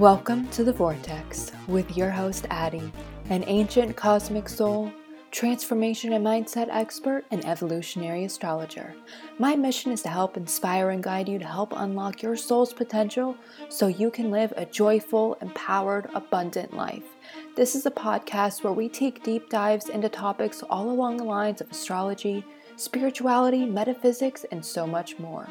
Welcome to the Vortex with your host, Addie, an ancient cosmic soul, transformation and mindset expert, and evolutionary astrologer. My mission is to help inspire and guide you to help unlock your soul's potential so you can live a joyful, empowered, abundant life. This is a podcast where we take deep dives into topics all along the lines of astrology, spirituality, metaphysics, and so much more.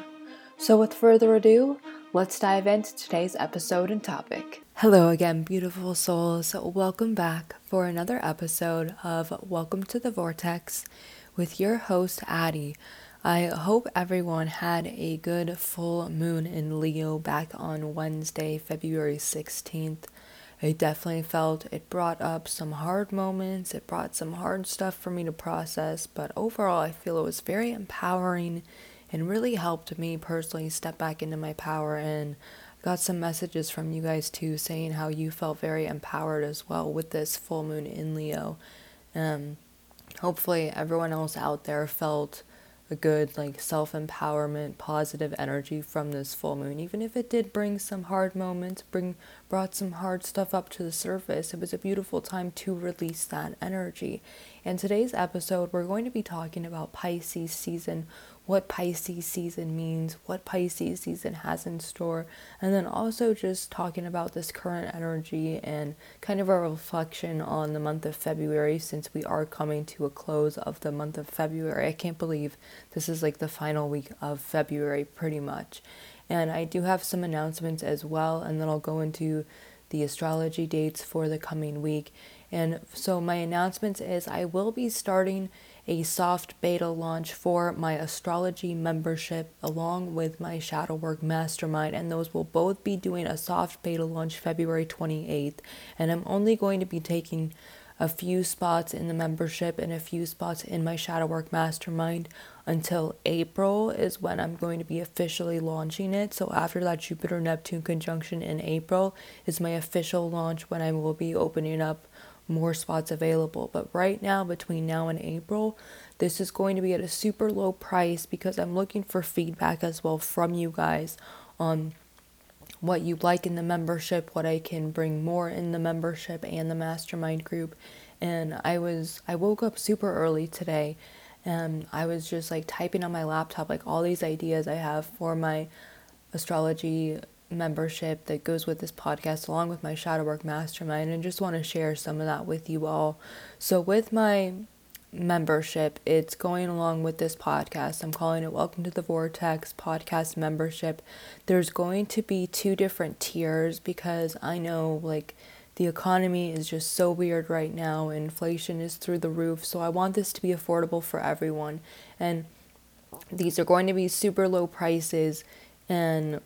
So, with further ado, let's dive into today's episode and topic. Hello again, beautiful souls. Welcome back for another episode of Welcome to the Vortex with your host, Addie. I hope everyone had a good full moon in Leo back on Wednesday, February 16th. I definitely felt it brought up some hard moments, it brought some hard stuff for me to process, but overall, I feel it was very empowering and really helped me personally step back into my power and got some messages from you guys too saying how you felt very empowered as well with this full moon in Leo. Um, hopefully everyone else out there felt a good like self-empowerment positive energy from this full moon even if it did bring some hard moments bring brought some hard stuff up to the surface it was a beautiful time to release that energy in today's episode we're going to be talking about pisces season what Pisces season means, what Pisces season has in store, and then also just talking about this current energy and kind of a reflection on the month of February since we are coming to a close of the month of February. I can't believe this is like the final week of February, pretty much. And I do have some announcements as well, and then I'll go into the astrology dates for the coming week. And so, my announcements is I will be starting a soft beta launch for my astrology membership along with my shadow work mastermind and those will both be doing a soft beta launch February 28th and I'm only going to be taking a few spots in the membership and a few spots in my shadow work mastermind until April is when I'm going to be officially launching it. So after that Jupiter Neptune conjunction in April is my official launch when I will be opening up more spots available. But right now, between now and April, this is going to be at a super low price because I'm looking for feedback as well from you guys on what you like in the membership, what I can bring more in the membership and the mastermind group. And I was I woke up super early today and I was just like typing on my laptop like all these ideas I have for my astrology membership that goes with this podcast along with my shadow work mastermind and just want to share some of that with you all. So with my membership, it's going along with this podcast. I'm calling it Welcome to the Vortex podcast membership. There's going to be two different tiers because I know like the economy is just so weird right now. Inflation is through the roof. So I want this to be affordable for everyone. And these are going to be super low prices and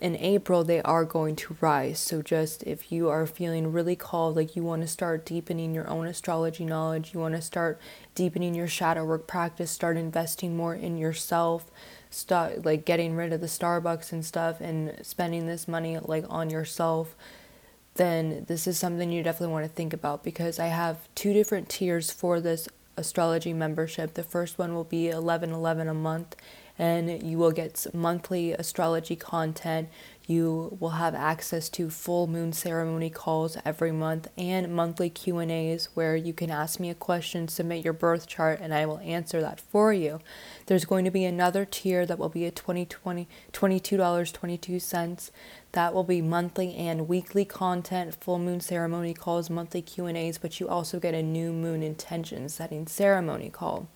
in April they are going to rise. So just if you are feeling really called, like you want to start deepening your own astrology knowledge, you want to start deepening your shadow work practice, start investing more in yourself, start like getting rid of the Starbucks and stuff and spending this money like on yourself, then this is something you definitely want to think about because I have two different tiers for this astrology membership. The first one will be 1111 a month and you will get monthly astrology content. You will have access to full moon ceremony calls every month and monthly Q&As where you can ask me a question, submit your birth chart and I will answer that for you. There's going to be another tier that will be a $20, $22.22. That will be monthly and weekly content, full moon ceremony calls, monthly Q&As, but you also get a new moon intention setting ceremony call.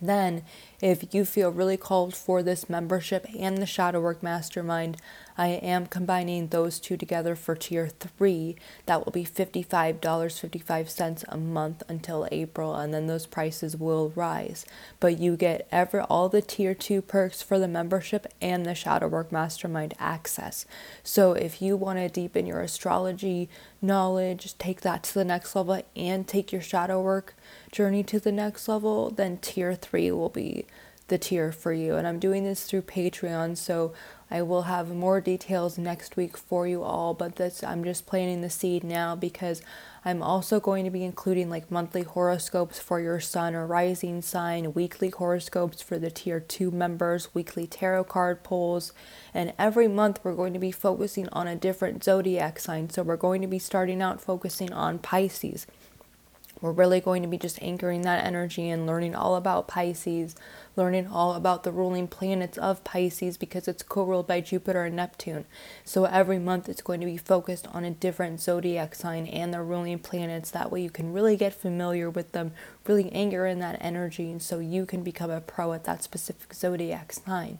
Then, if you feel really called for this membership and the Shadow Work Mastermind, I am combining those two together for tier three. That will be $55.55 a month until April, and then those prices will rise. But you get ever all the tier two perks for the membership and the Shadow Work Mastermind access. So if you want to deepen your astrology knowledge, take that to the next level, and take your shadow work journey to the next level, then tier three will be the tier for you. And I'm doing this through Patreon, so I will have more details next week for you all, but this I'm just planting the seed now because I'm also going to be including like monthly horoscopes for your sun or rising sign, weekly horoscopes for the tier 2 members, weekly tarot card pulls, and every month we're going to be focusing on a different zodiac sign. So we're going to be starting out focusing on Pisces. We're really going to be just anchoring that energy and learning all about Pisces, learning all about the ruling planets of Pisces because it's co ruled by Jupiter and Neptune. So every month it's going to be focused on a different zodiac sign and the ruling planets. That way you can really get familiar with them, really anchor in that energy, and so you can become a pro at that specific zodiac sign.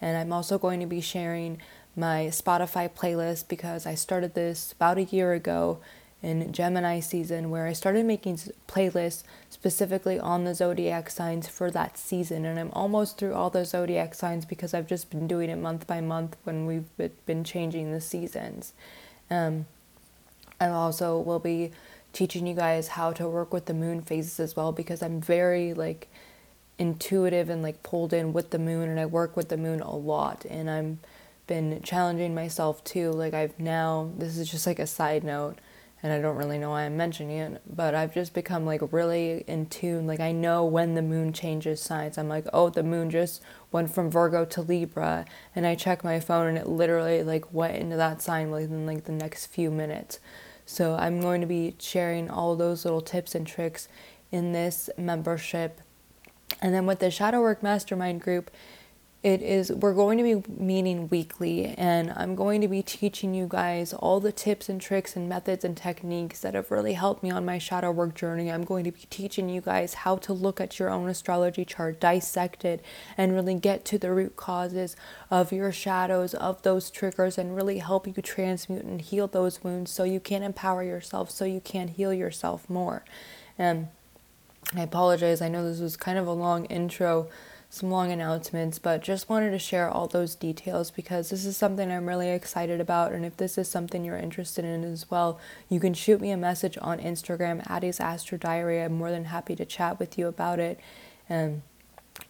And I'm also going to be sharing my Spotify playlist because I started this about a year ago in Gemini season where I started making playlists specifically on the zodiac signs for that season. And I'm almost through all the zodiac signs because I've just been doing it month by month when we've been changing the seasons. Um, I also will be teaching you guys how to work with the moon phases as well because I'm very like intuitive and like pulled in with the moon and I work with the moon a lot and I'm been challenging myself too like I've now this is just like a side note and I don't really know why I'm mentioning it, but I've just become like really in tune. Like I know when the moon changes signs. I'm like, oh, the moon just went from Virgo to Libra, and I check my phone and it literally like went into that sign within like the next few minutes. So I'm going to be sharing all those little tips and tricks in this membership. And then with the Shadow Work Mastermind group, it is we're going to be meeting weekly and i'm going to be teaching you guys all the tips and tricks and methods and techniques that have really helped me on my shadow work journey. I'm going to be teaching you guys how to look at your own astrology chart dissect it and really get to the root causes of your shadows of those triggers and really help you transmute and heal those wounds so you can empower yourself so you can heal yourself more. And i apologize i know this was kind of a long intro some long announcements, but just wanted to share all those details because this is something I'm really excited about. And if this is something you're interested in as well, you can shoot me a message on Instagram, Addie's Astro Diary. I'm more than happy to chat with you about it and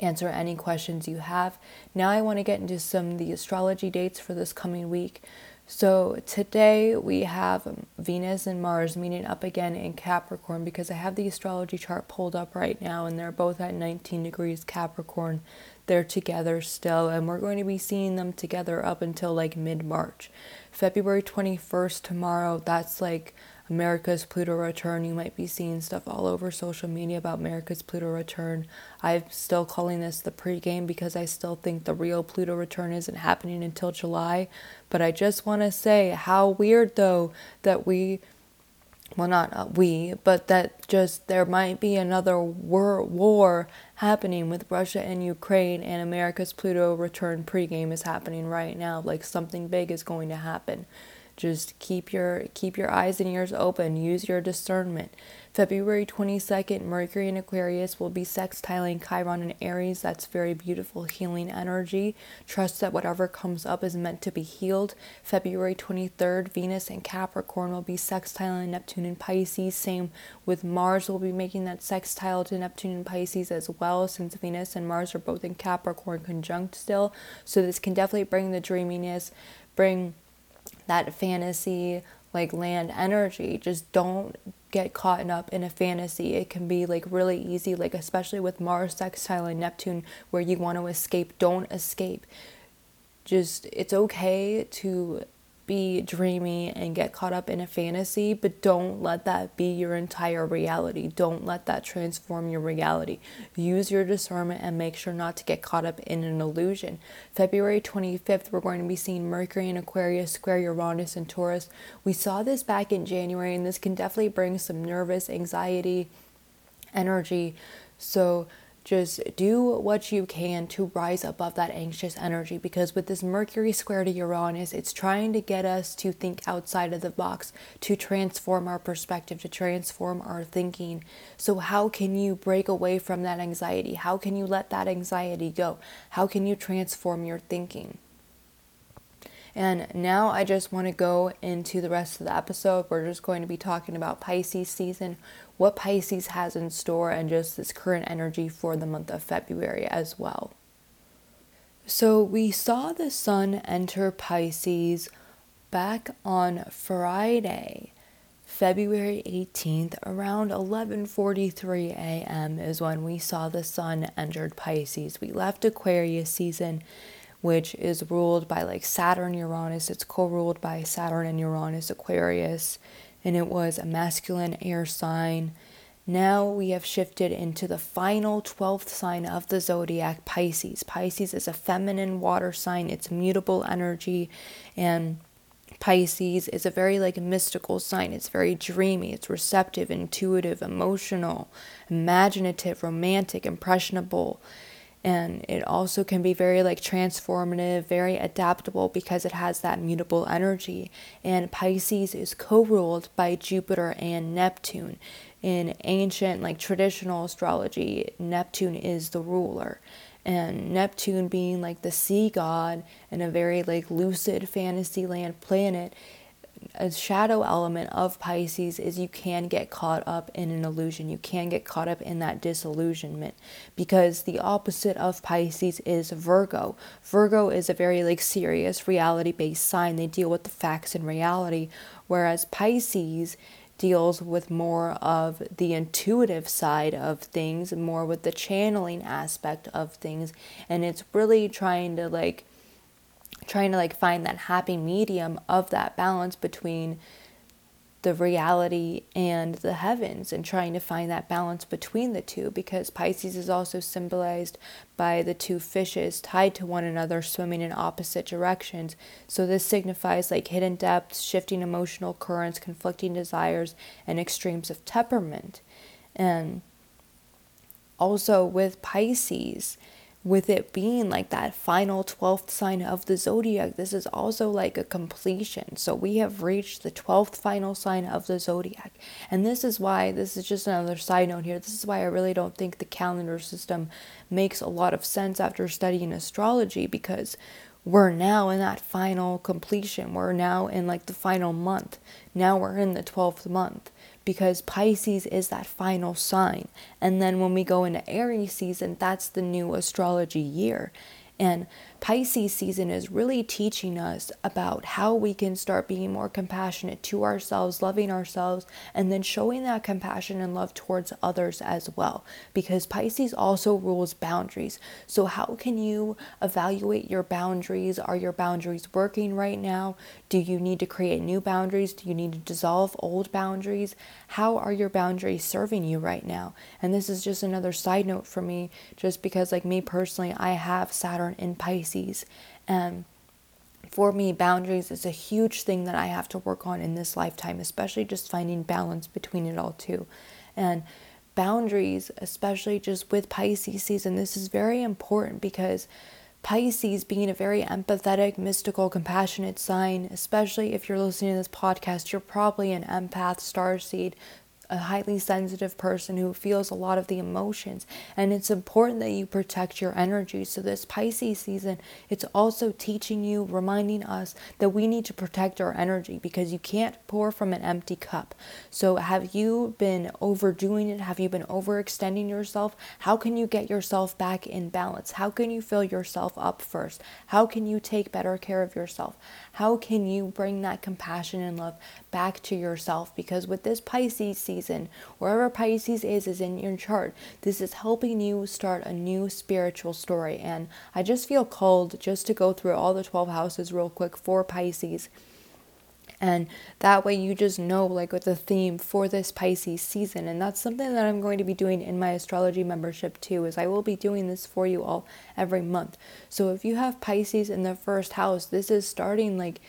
answer any questions you have. Now, I want to get into some of the astrology dates for this coming week. So today we have Venus and Mars meeting up again in Capricorn because I have the astrology chart pulled up right now and they're both at 19 degrees Capricorn. They're together still and we're going to be seeing them together up until like mid March. February 21st tomorrow, that's like America's Pluto return. You might be seeing stuff all over social media about America's Pluto return. I'm still calling this the pregame because I still think the real Pluto return isn't happening until July. But I just want to say how weird though that we well not uh, we but that just there might be another war, war happening with Russia and Ukraine and America's Pluto return pregame is happening right now like something big is going to happen just keep your keep your eyes and ears open. Use your discernment. February 22nd mercury in aquarius will be sextiling chiron in aries. That's very beautiful healing energy. Trust that whatever comes up is meant to be healed. February 23rd venus in capricorn will be sextiling neptune in pisces. Same with mars will be making that sextile to neptune in pisces as well since venus and mars are both in capricorn conjunct still. So this can definitely bring the dreaminess bring that fantasy like land energy. Just don't get caught up in a fantasy. It can be like really easy, like especially with Mars sextile and Neptune, where you want to escape. Don't escape. Just it's okay to be dreamy and get caught up in a fantasy, but don't let that be your entire reality. Don't let that transform your reality. Use your discernment and make sure not to get caught up in an illusion. February 25th, we're going to be seeing Mercury in Aquarius square Uranus and Taurus. We saw this back in January, and this can definitely bring some nervous anxiety energy. So, just do what you can to rise above that anxious energy because with this Mercury square to Uranus, it's trying to get us to think outside of the box, to transform our perspective, to transform our thinking. So, how can you break away from that anxiety? How can you let that anxiety go? How can you transform your thinking? And now I just want to go into the rest of the episode. We're just going to be talking about Pisces season, what Pisces has in store, and just this current energy for the month of February as well. So we saw the sun enter Pisces back on Friday. February 18th around 11:43 a.m. is when we saw the sun entered Pisces. We left Aquarius season which is ruled by like Saturn Uranus. It's co-ruled by Saturn and Uranus Aquarius and it was a masculine air sign. Now we have shifted into the final 12th sign of the zodiac, Pisces. Pisces is a feminine water sign. It's mutable energy and Pisces is a very like mystical sign. It's very dreamy, it's receptive, intuitive, emotional, imaginative, romantic, impressionable. And it also can be very like transformative, very adaptable because it has that mutable energy. And Pisces is co-ruled by Jupiter and Neptune. In ancient like traditional astrology, Neptune is the ruler and Neptune being like the sea god and a very like lucid fantasy land planet a shadow element of Pisces is you can get caught up in an illusion. You can get caught up in that disillusionment because the opposite of Pisces is Virgo. Virgo is a very like serious reality based sign. They deal with the facts and reality whereas Pisces deals with more of the intuitive side of things, more with the channeling aspect of things, and it's really trying to like trying to like find that happy medium of that balance between the reality and the heavens and trying to find that balance between the two because Pisces is also symbolized by the two fishes tied to one another swimming in opposite directions. So this signifies like hidden depths, shifting emotional currents, conflicting desires, and extremes of temperament. And also with Pisces, with it being like that final 12th sign of the zodiac, this is also like a completion. So we have reached the 12th final sign of the zodiac. And this is why, this is just another side note here, this is why I really don't think the calendar system makes a lot of sense after studying astrology because we're now in that final completion. We're now in like the final month. Now we're in the 12th month because Pisces is that final sign. And then when we go into Aries season, that's the new astrology year. And Pisces season is really teaching us about how we can start being more compassionate to ourselves, loving ourselves, and then showing that compassion and love towards others as well. Because Pisces also rules boundaries. So, how can you evaluate your boundaries? Are your boundaries working right now? Do you need to create new boundaries? Do you need to dissolve old boundaries? How are your boundaries serving you right now? And this is just another side note for me, just because, like me personally, I have Saturn in Pisces Pisces. And um, for me, boundaries is a huge thing that I have to work on in this lifetime, especially just finding balance between it all, too. And boundaries, especially just with Pisces season, this is very important because Pisces being a very empathetic, mystical, compassionate sign, especially if you're listening to this podcast, you're probably an empath, star seed, a highly sensitive person who feels a lot of the emotions. And it's important that you protect your energy. So this pisces season it's also teaching you reminding us that we need to protect our energy because you can't pour from an empty cup. So have you been overdoing it? Have you been overextending yourself? How can you get yourself back in balance? How can you fill yourself up first? How can you take better care of yourself? How can you bring that compassion and love back to yourself? Because with this pisces season season, wherever Pisces is, is in your chart. This is helping you start a new spiritual story. And I just feel called just to go through all the 12 houses real quick for Pisces. And that way you just know like what the theme for this Pisces season. And that's something that I'm going to be doing in my astrology membership too, is I will be doing this for you all every month. So if you have Pisces in the first house, this is starting like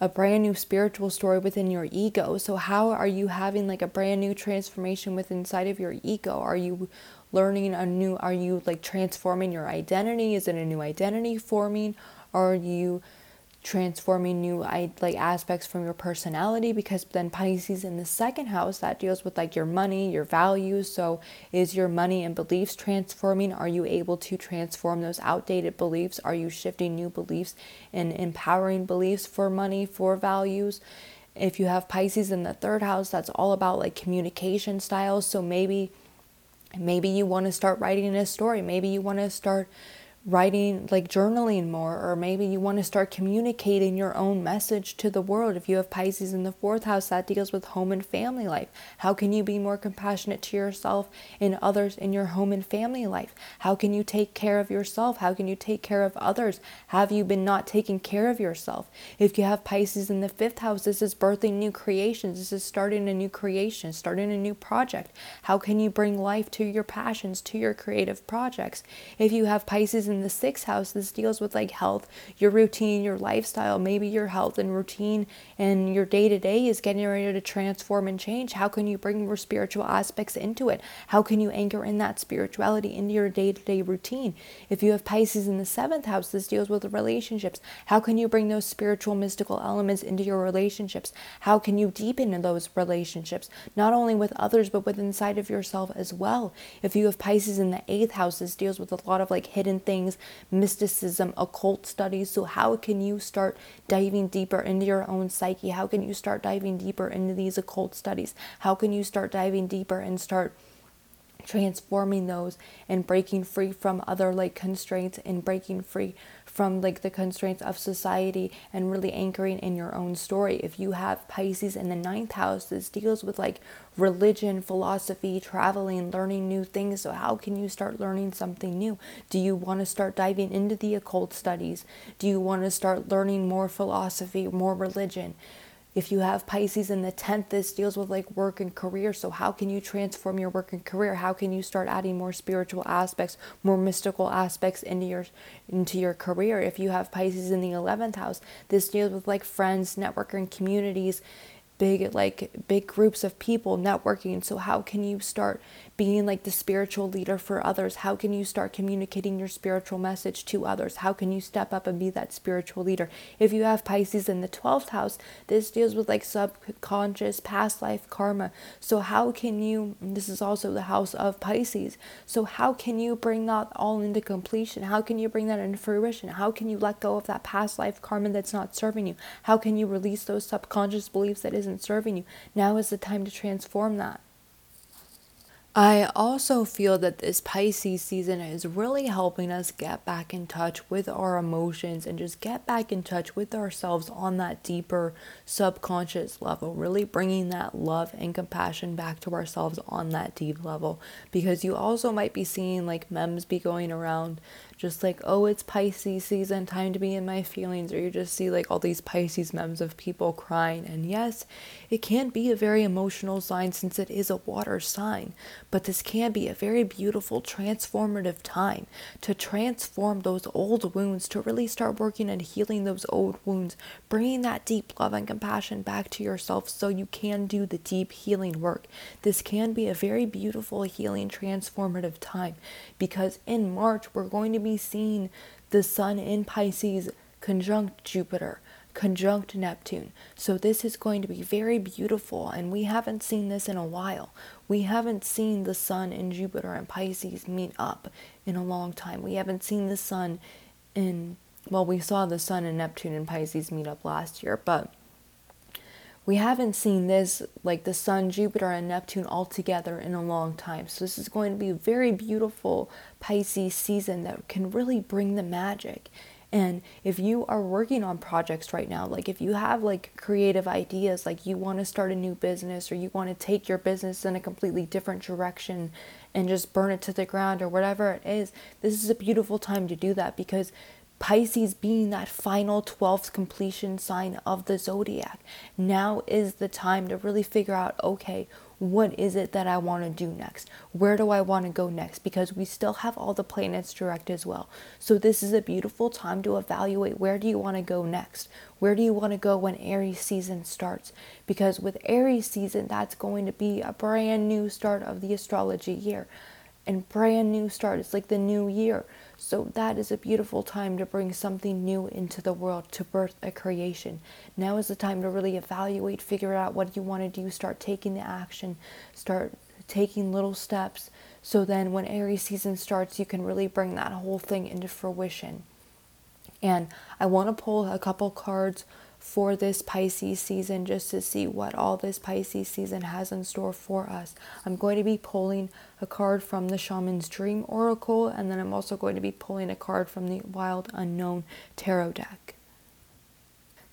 a brand new spiritual story within your ego. So how are you having like a brand new transformation within inside of your ego? Are you learning a new are you like transforming your identity? Is it a new identity forming? Are you transforming new like aspects from your personality because then Pisces in the second house that deals with like your money, your values. So is your money and beliefs transforming? Are you able to transform those outdated beliefs? Are you shifting new beliefs and empowering beliefs for money, for values? If you have Pisces in the third house, that's all about like communication styles. So maybe maybe you want to start writing a story. Maybe you want to start writing like journaling more or maybe you want to start communicating your own message to the world. If you have pisces in the fourth house that deals with home and family life. How can you be more compassionate to yourself and others in your home and family life? How can you take care of yourself? How can you take care of others? Have you been not taking care of yourself? If you have pisces in the fifth house this is birthing new creations. This is starting a new creation starting a new project. How can you bring life to your passions to your creative projects? If you have pisces in the sixth house, this deals with like health, your routine, your lifestyle, maybe your health and routine and your day to day is getting ready to transform and change. How can you bring more spiritual aspects into it? How can you anchor in that spirituality into your day to day routine? If you have Pisces in the seventh house, this deals with relationships. How can you bring those spiritual, mystical elements into your relationships? How can you deepen those relationships, not only with others, but with inside of yourself as well? If you have Pisces in the eighth house, this deals with a lot of like hidden things things, mysticism, occult studies. So, how can you start diving deeper into your own psyche? How can you start diving deeper into these occult studies? How can you start diving deeper and start transforming those and breaking free from other like constraints and breaking free from like the constraints of society and really anchoring in your own story. If you have Pisces in the ninth house, this deals with like religion, philosophy, traveling, learning new things. So, how can you start learning something new? Do you want to start diving into the occult studies? Do you want to start learning more philosophy, more religion? If you have Pisces in the 10th, this deals with like work and career. So, how can you transform your work and career? How can you start adding more spiritual aspects, more mystical aspects into your into your career? If you have Pisces in the 11th house, this deals with like friends, networking, communities, big like big groups of people networking so how can you start being like the spiritual leader for others. How can you start communicating your spiritual message to others? How can you step up and be that spiritual leader? If you have pisces in the 12th house this deals with like subconscious past life karma. So how can you this is also the house of pisces so how can you bring that all into completion? How can you bring that into fruition? How can you let go of that past life karma that's not serving you? How can you release those subconscious beliefs that is isn't serving you. Now is the time to transform that. I also feel that this Pisces season is really helping us get back in touch with our emotions and just get back in touch with ourselves on that deeper subconscious level, really bringing that love and compassion back to ourselves on that deep level. Because you also might be seeing like memes be going around just like, oh, it's Pisces season, time to be in my feelings, or you just see like all these Pisces memes of people crying. And yes, it can be a very emotional sign since it is a water sign, but this can be a very beautiful, transformative time to transform those old wounds, to really start working and healing those old wounds, bringing that deep love and compassion back to yourself so you can do the deep healing work. This can be a very beautiful, healing, transformative time because in March, we're going to be seeing the sun in Pisces conjunct Jupiter conjunct Neptune. So this is going to be very beautiful and we haven't seen this in a while. We haven't seen the sun and Jupiter and Pisces meet up in a long time. We haven't seen the sun in well, we saw the sun and Neptune and Pisces meet up last year, but we haven't seen this like the sun, Jupiter, and Neptune all together in a long time. So, this is going to be a very beautiful Pisces season that can really bring the magic. And if you are working on projects right now, like if you have like creative ideas, like you want to start a new business or you want to take your business in a completely different direction and just burn it to the ground or whatever it is, this is a beautiful time to do that because Pisces being that final 12th completion sign of the zodiac. Now is the time to really figure out okay, what is it that I want to do next? Where do I want to go next? Because we still have all the planets direct as well. So, this is a beautiful time to evaluate where do you want to go next? Where do you want to go when Aries season starts? Because with Aries season, that's going to be a brand new start of the astrology year and brand new start. It's like the new year. So that is a beautiful time to bring something new into the world, to birth a creation. Now is the time to really evaluate, figure out what you want to do, start taking the action, start taking little steps. So then when Aries season starts, you can really bring that whole thing into fruition. And I want to pull a couple cards for this Pisces season just to see what all this Pisces season has in store for us. I'm going to be pulling a card from the Shaman's Dream Oracle, and then I'm also going to be pulling a card from the Wild Unknown Tarot deck.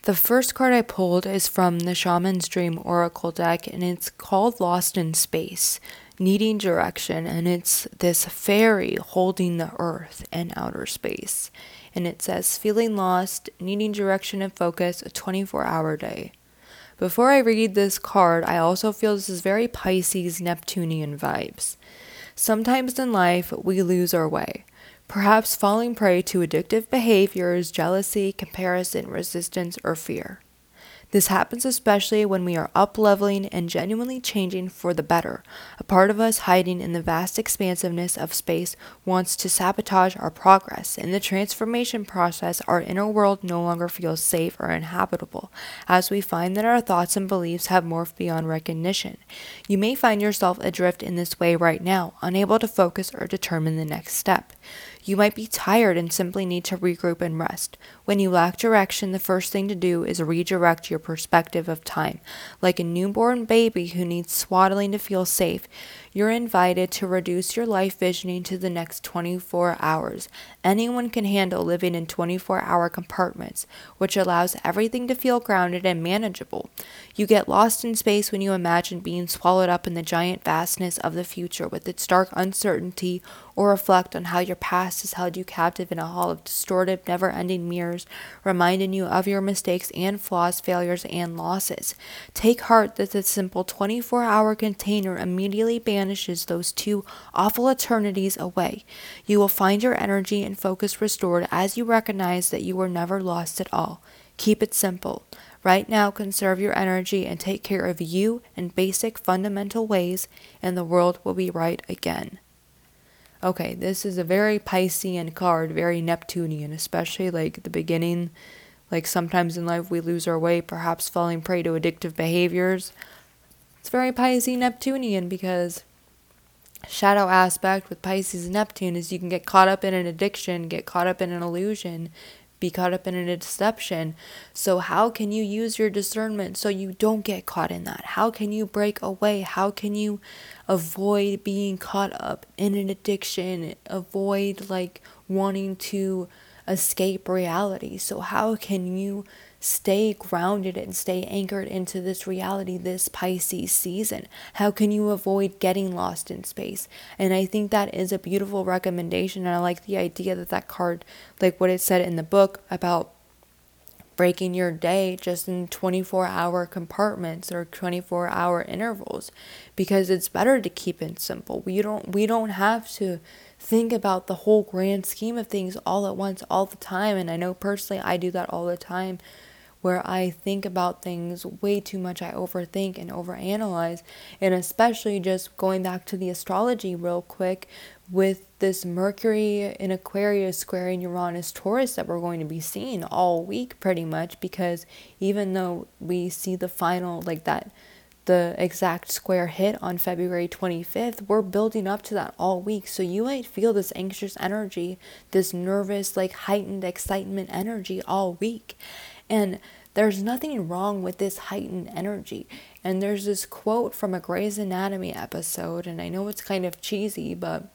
The first card I pulled is from the Shaman's Dream Oracle deck, and it's called Lost in Space, needing direction, and it's this fairy holding the earth and outer space and it says feeling lost, needing direction and focus, a 24 hour day. Before I read this card, I also feel this is very Pisces Neptunian vibes. Sometimes in life, we lose our way, perhaps falling prey to addictive behaviors, jealousy, comparison, resistance, or fear. This happens especially when we are up leveling and genuinely changing for the better. A part of us hiding in the vast expansiveness of space wants to sabotage our progress. In the transformation process, our inner world no longer feels safe or inhabitable, as we find that our thoughts and beliefs have morphed beyond recognition. You may find yourself adrift in this way right now, unable to focus or determine the next step. You might be tired and simply need to regroup and rest. When you lack direction, the first thing to do is redirect your perspective of time. Like a newborn baby who needs swaddling to feel safe, you're invited to reduce your life visioning to the next 24 hours. Anyone can handle living in 24 hour compartments, which allows everything to feel grounded and manageable. You get lost in space when you imagine being swallowed up in the giant vastness of the future with its dark uncertainty, or reflect on how your past has held you captive in a hall of distorted, never ending mirrors, reminding you of your mistakes and flaws, failures, and losses. Take heart that the simple 24 hour container immediately bans vanishes those two awful eternities away. You will find your energy and focus restored as you recognize that you were never lost at all. Keep it simple. Right now, conserve your energy and take care of you in basic fundamental ways, and the world will be right again. Okay, this is a very Piscean card, very Neptunian, especially like the beginning. Like sometimes in life we lose our way, perhaps falling prey to addictive behaviors. It's very Piscean Neptunian because shadow aspect with Pisces and Neptune is you can get caught up in an addiction, get caught up in an illusion, be caught up in a deception. So, how can you use your discernment so you don't get caught in that? How can you break away? How can you avoid being caught up in an addiction? Avoid like wanting to escape reality. So, how can you stay grounded and stay anchored into this reality this Pisces season? How can you avoid getting lost in space? And I think that is a beautiful recommendation. And I like the idea that that card, like what it said in the book about breaking your day just in 24 hour compartments or 24 hour intervals because it's better to keep it simple. We don't we don't have to think about the whole grand scheme of things all at once all the time and I know personally I do that all the time where I think about things way too much. I overthink and overanalyze. And especially just going back to the astrology real quick with this Mercury in Aquarius squaring Uranus Taurus that we're going to be seeing all week pretty much because even though we see the final like that the exact square hit on February 25th, we're building up to that all week. So you might feel this anxious energy, this nervous, like heightened excitement energy all week. And there's nothing wrong with this heightened energy. And there's this quote from a Grey's Anatomy episode, and I know it's kind of cheesy, but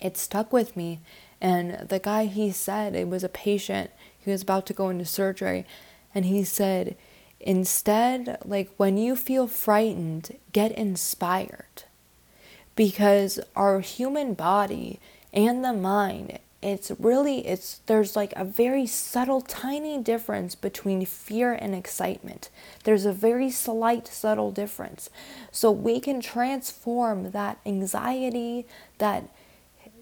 it stuck with me. And the guy, he said, it was a patient, he was about to go into surgery, and he said, instead, like when you feel frightened, get inspired. Because our human body and the mind it's really it's there's like a very subtle tiny difference between fear and excitement there's a very slight subtle difference so we can transform that anxiety that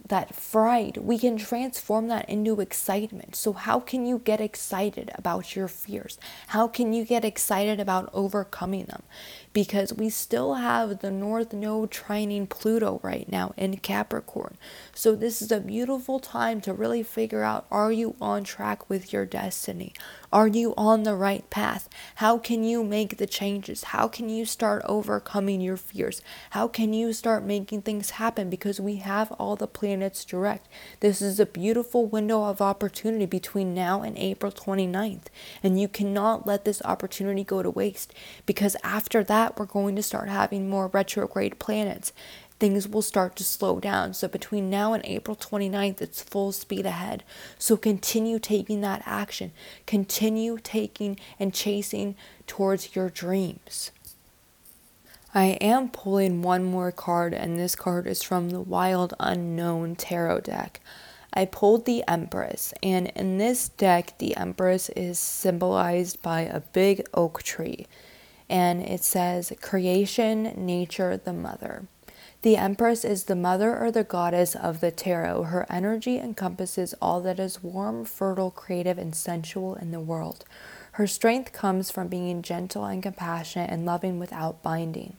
that fright, we can transform that into excitement. So, how can you get excited about your fears? How can you get excited about overcoming them? Because we still have the North Node trining Pluto right now in Capricorn. So, this is a beautiful time to really figure out are you on track with your destiny? Are you on the right path? How can you make the changes? How can you start overcoming your fears? How can you start making things happen? Because we have all the planets direct. This is a beautiful window of opportunity between now and April 29th. And you cannot let this opportunity go to waste because after that, we're going to start having more retrograde planets things will start to slow down. So between now and April 29th, it's full speed ahead. So continue taking that action. Continue taking and chasing towards your dreams. I am pulling one more card, and this card is from the Wild Unknown Tarot deck. I pulled the Empress, and in this deck, the Empress is symbolized by a big oak tree, and it says Creation, Nature, the Mother. The Empress is the mother or the goddess of the tarot. Her energy encompasses all that is warm, fertile, creative, and sensual in the world. Her strength comes from being gentle and compassionate and loving without binding.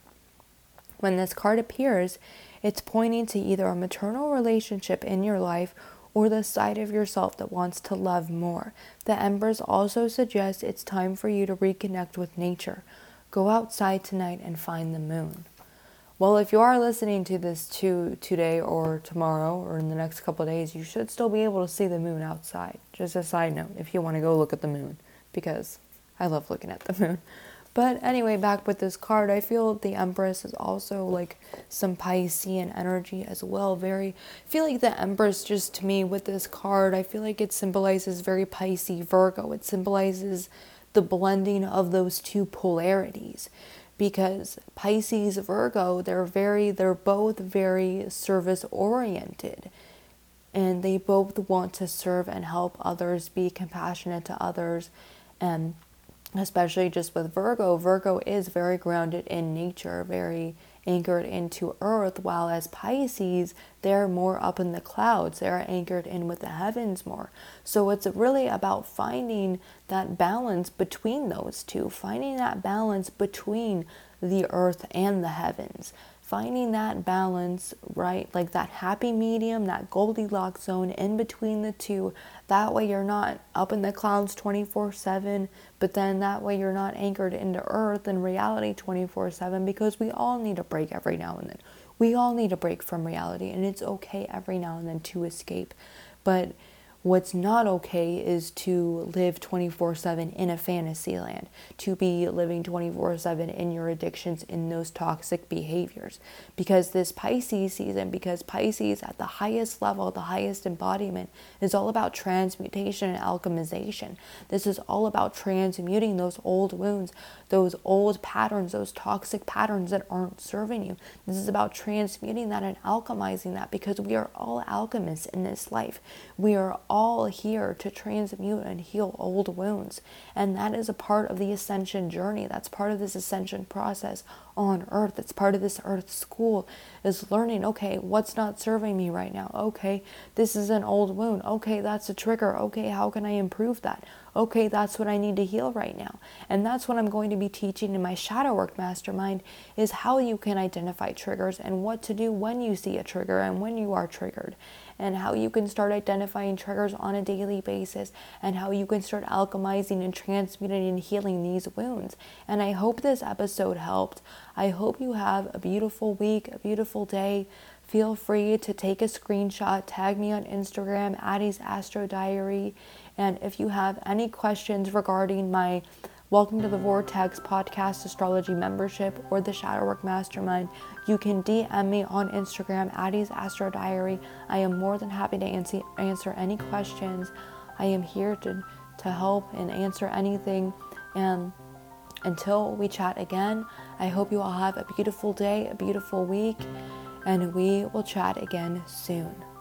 When this card appears, it's pointing to either a maternal relationship in your life or the side of yourself that wants to love more. The Empress also suggests it's time for you to reconnect with nature. Go outside tonight and find the moon. Well, if you are listening to this to today or tomorrow or in the next couple days, you should still be able to see the moon outside. Just a side note, if you want to go look at the moon, because I love looking at the moon. But anyway, back with this card, I feel the Empress is also like some Piscean energy as well. Very, I feel like the Empress just to me with this card, I feel like it symbolizes very Pisces Virgo. It symbolizes the blending of those two polarities. Because Pisces, Virgo, they're very, they're both very service oriented and they both want to serve and help others, be compassionate to others, and especially just with Virgo, Virgo is very grounded in nature, very anchored into earth, while as Pisces, they're more up in the clouds. They're anchored in with the heavens more. So it's really about finding that balance between those two, finding that balance between the earth and the heavens finding that balance, right? Like that happy medium, that Goldilocks zone in between the two. That way you're not up in the clouds 24 7, but then that way you're not anchored into earth and reality 24 7 because we all need a break every now and then. We all need a break from reality, and it's okay every now and then to escape. But What's not okay is to live 24 7 in a fantasy land, to be living 24 7 in your addictions, in those toxic behaviors. Because this Pisces season, because Pisces at the highest level, the highest embodiment, is all about transmutation and alchemization. This is all about transmuting those old wounds, those old patterns, those toxic patterns that aren't serving you. This is about transmuting that and alchemizing that because we are all alchemists in this life. We are here to transmute and heal old wounds. And that is a part of the ascension journey. That's part of this ascension process on earth. It's part of this earth school is learning, okay, what's not serving me right now? Okay, this is an old wound. Okay, that's a trigger. Okay, how can I improve that? Okay, that's what I need to heal right now. And that's what I'm going to be teaching in my shadow work mastermind is how you can identify triggers and what to do when you see a trigger and when you are triggered and how you can start identifying triggers on a daily basis and how you can start alchemizing and transmuting and healing these wounds. And I hope this episode helped. I hope you have a beautiful week, a beautiful day. Feel free to take a screenshot, tag me on Instagram, Addie's Astro Diary. And if you have any questions regarding my Welcome to the Vortex podcast astrology membership or the Shadow Work Mastermind, you can DM me on Instagram, Addie's Astro Diary. I am more than happy to answer, answer any questions. I am here to, to help and answer anything. And until we chat again, I hope you all have a beautiful day, a beautiful week, and we will chat again soon.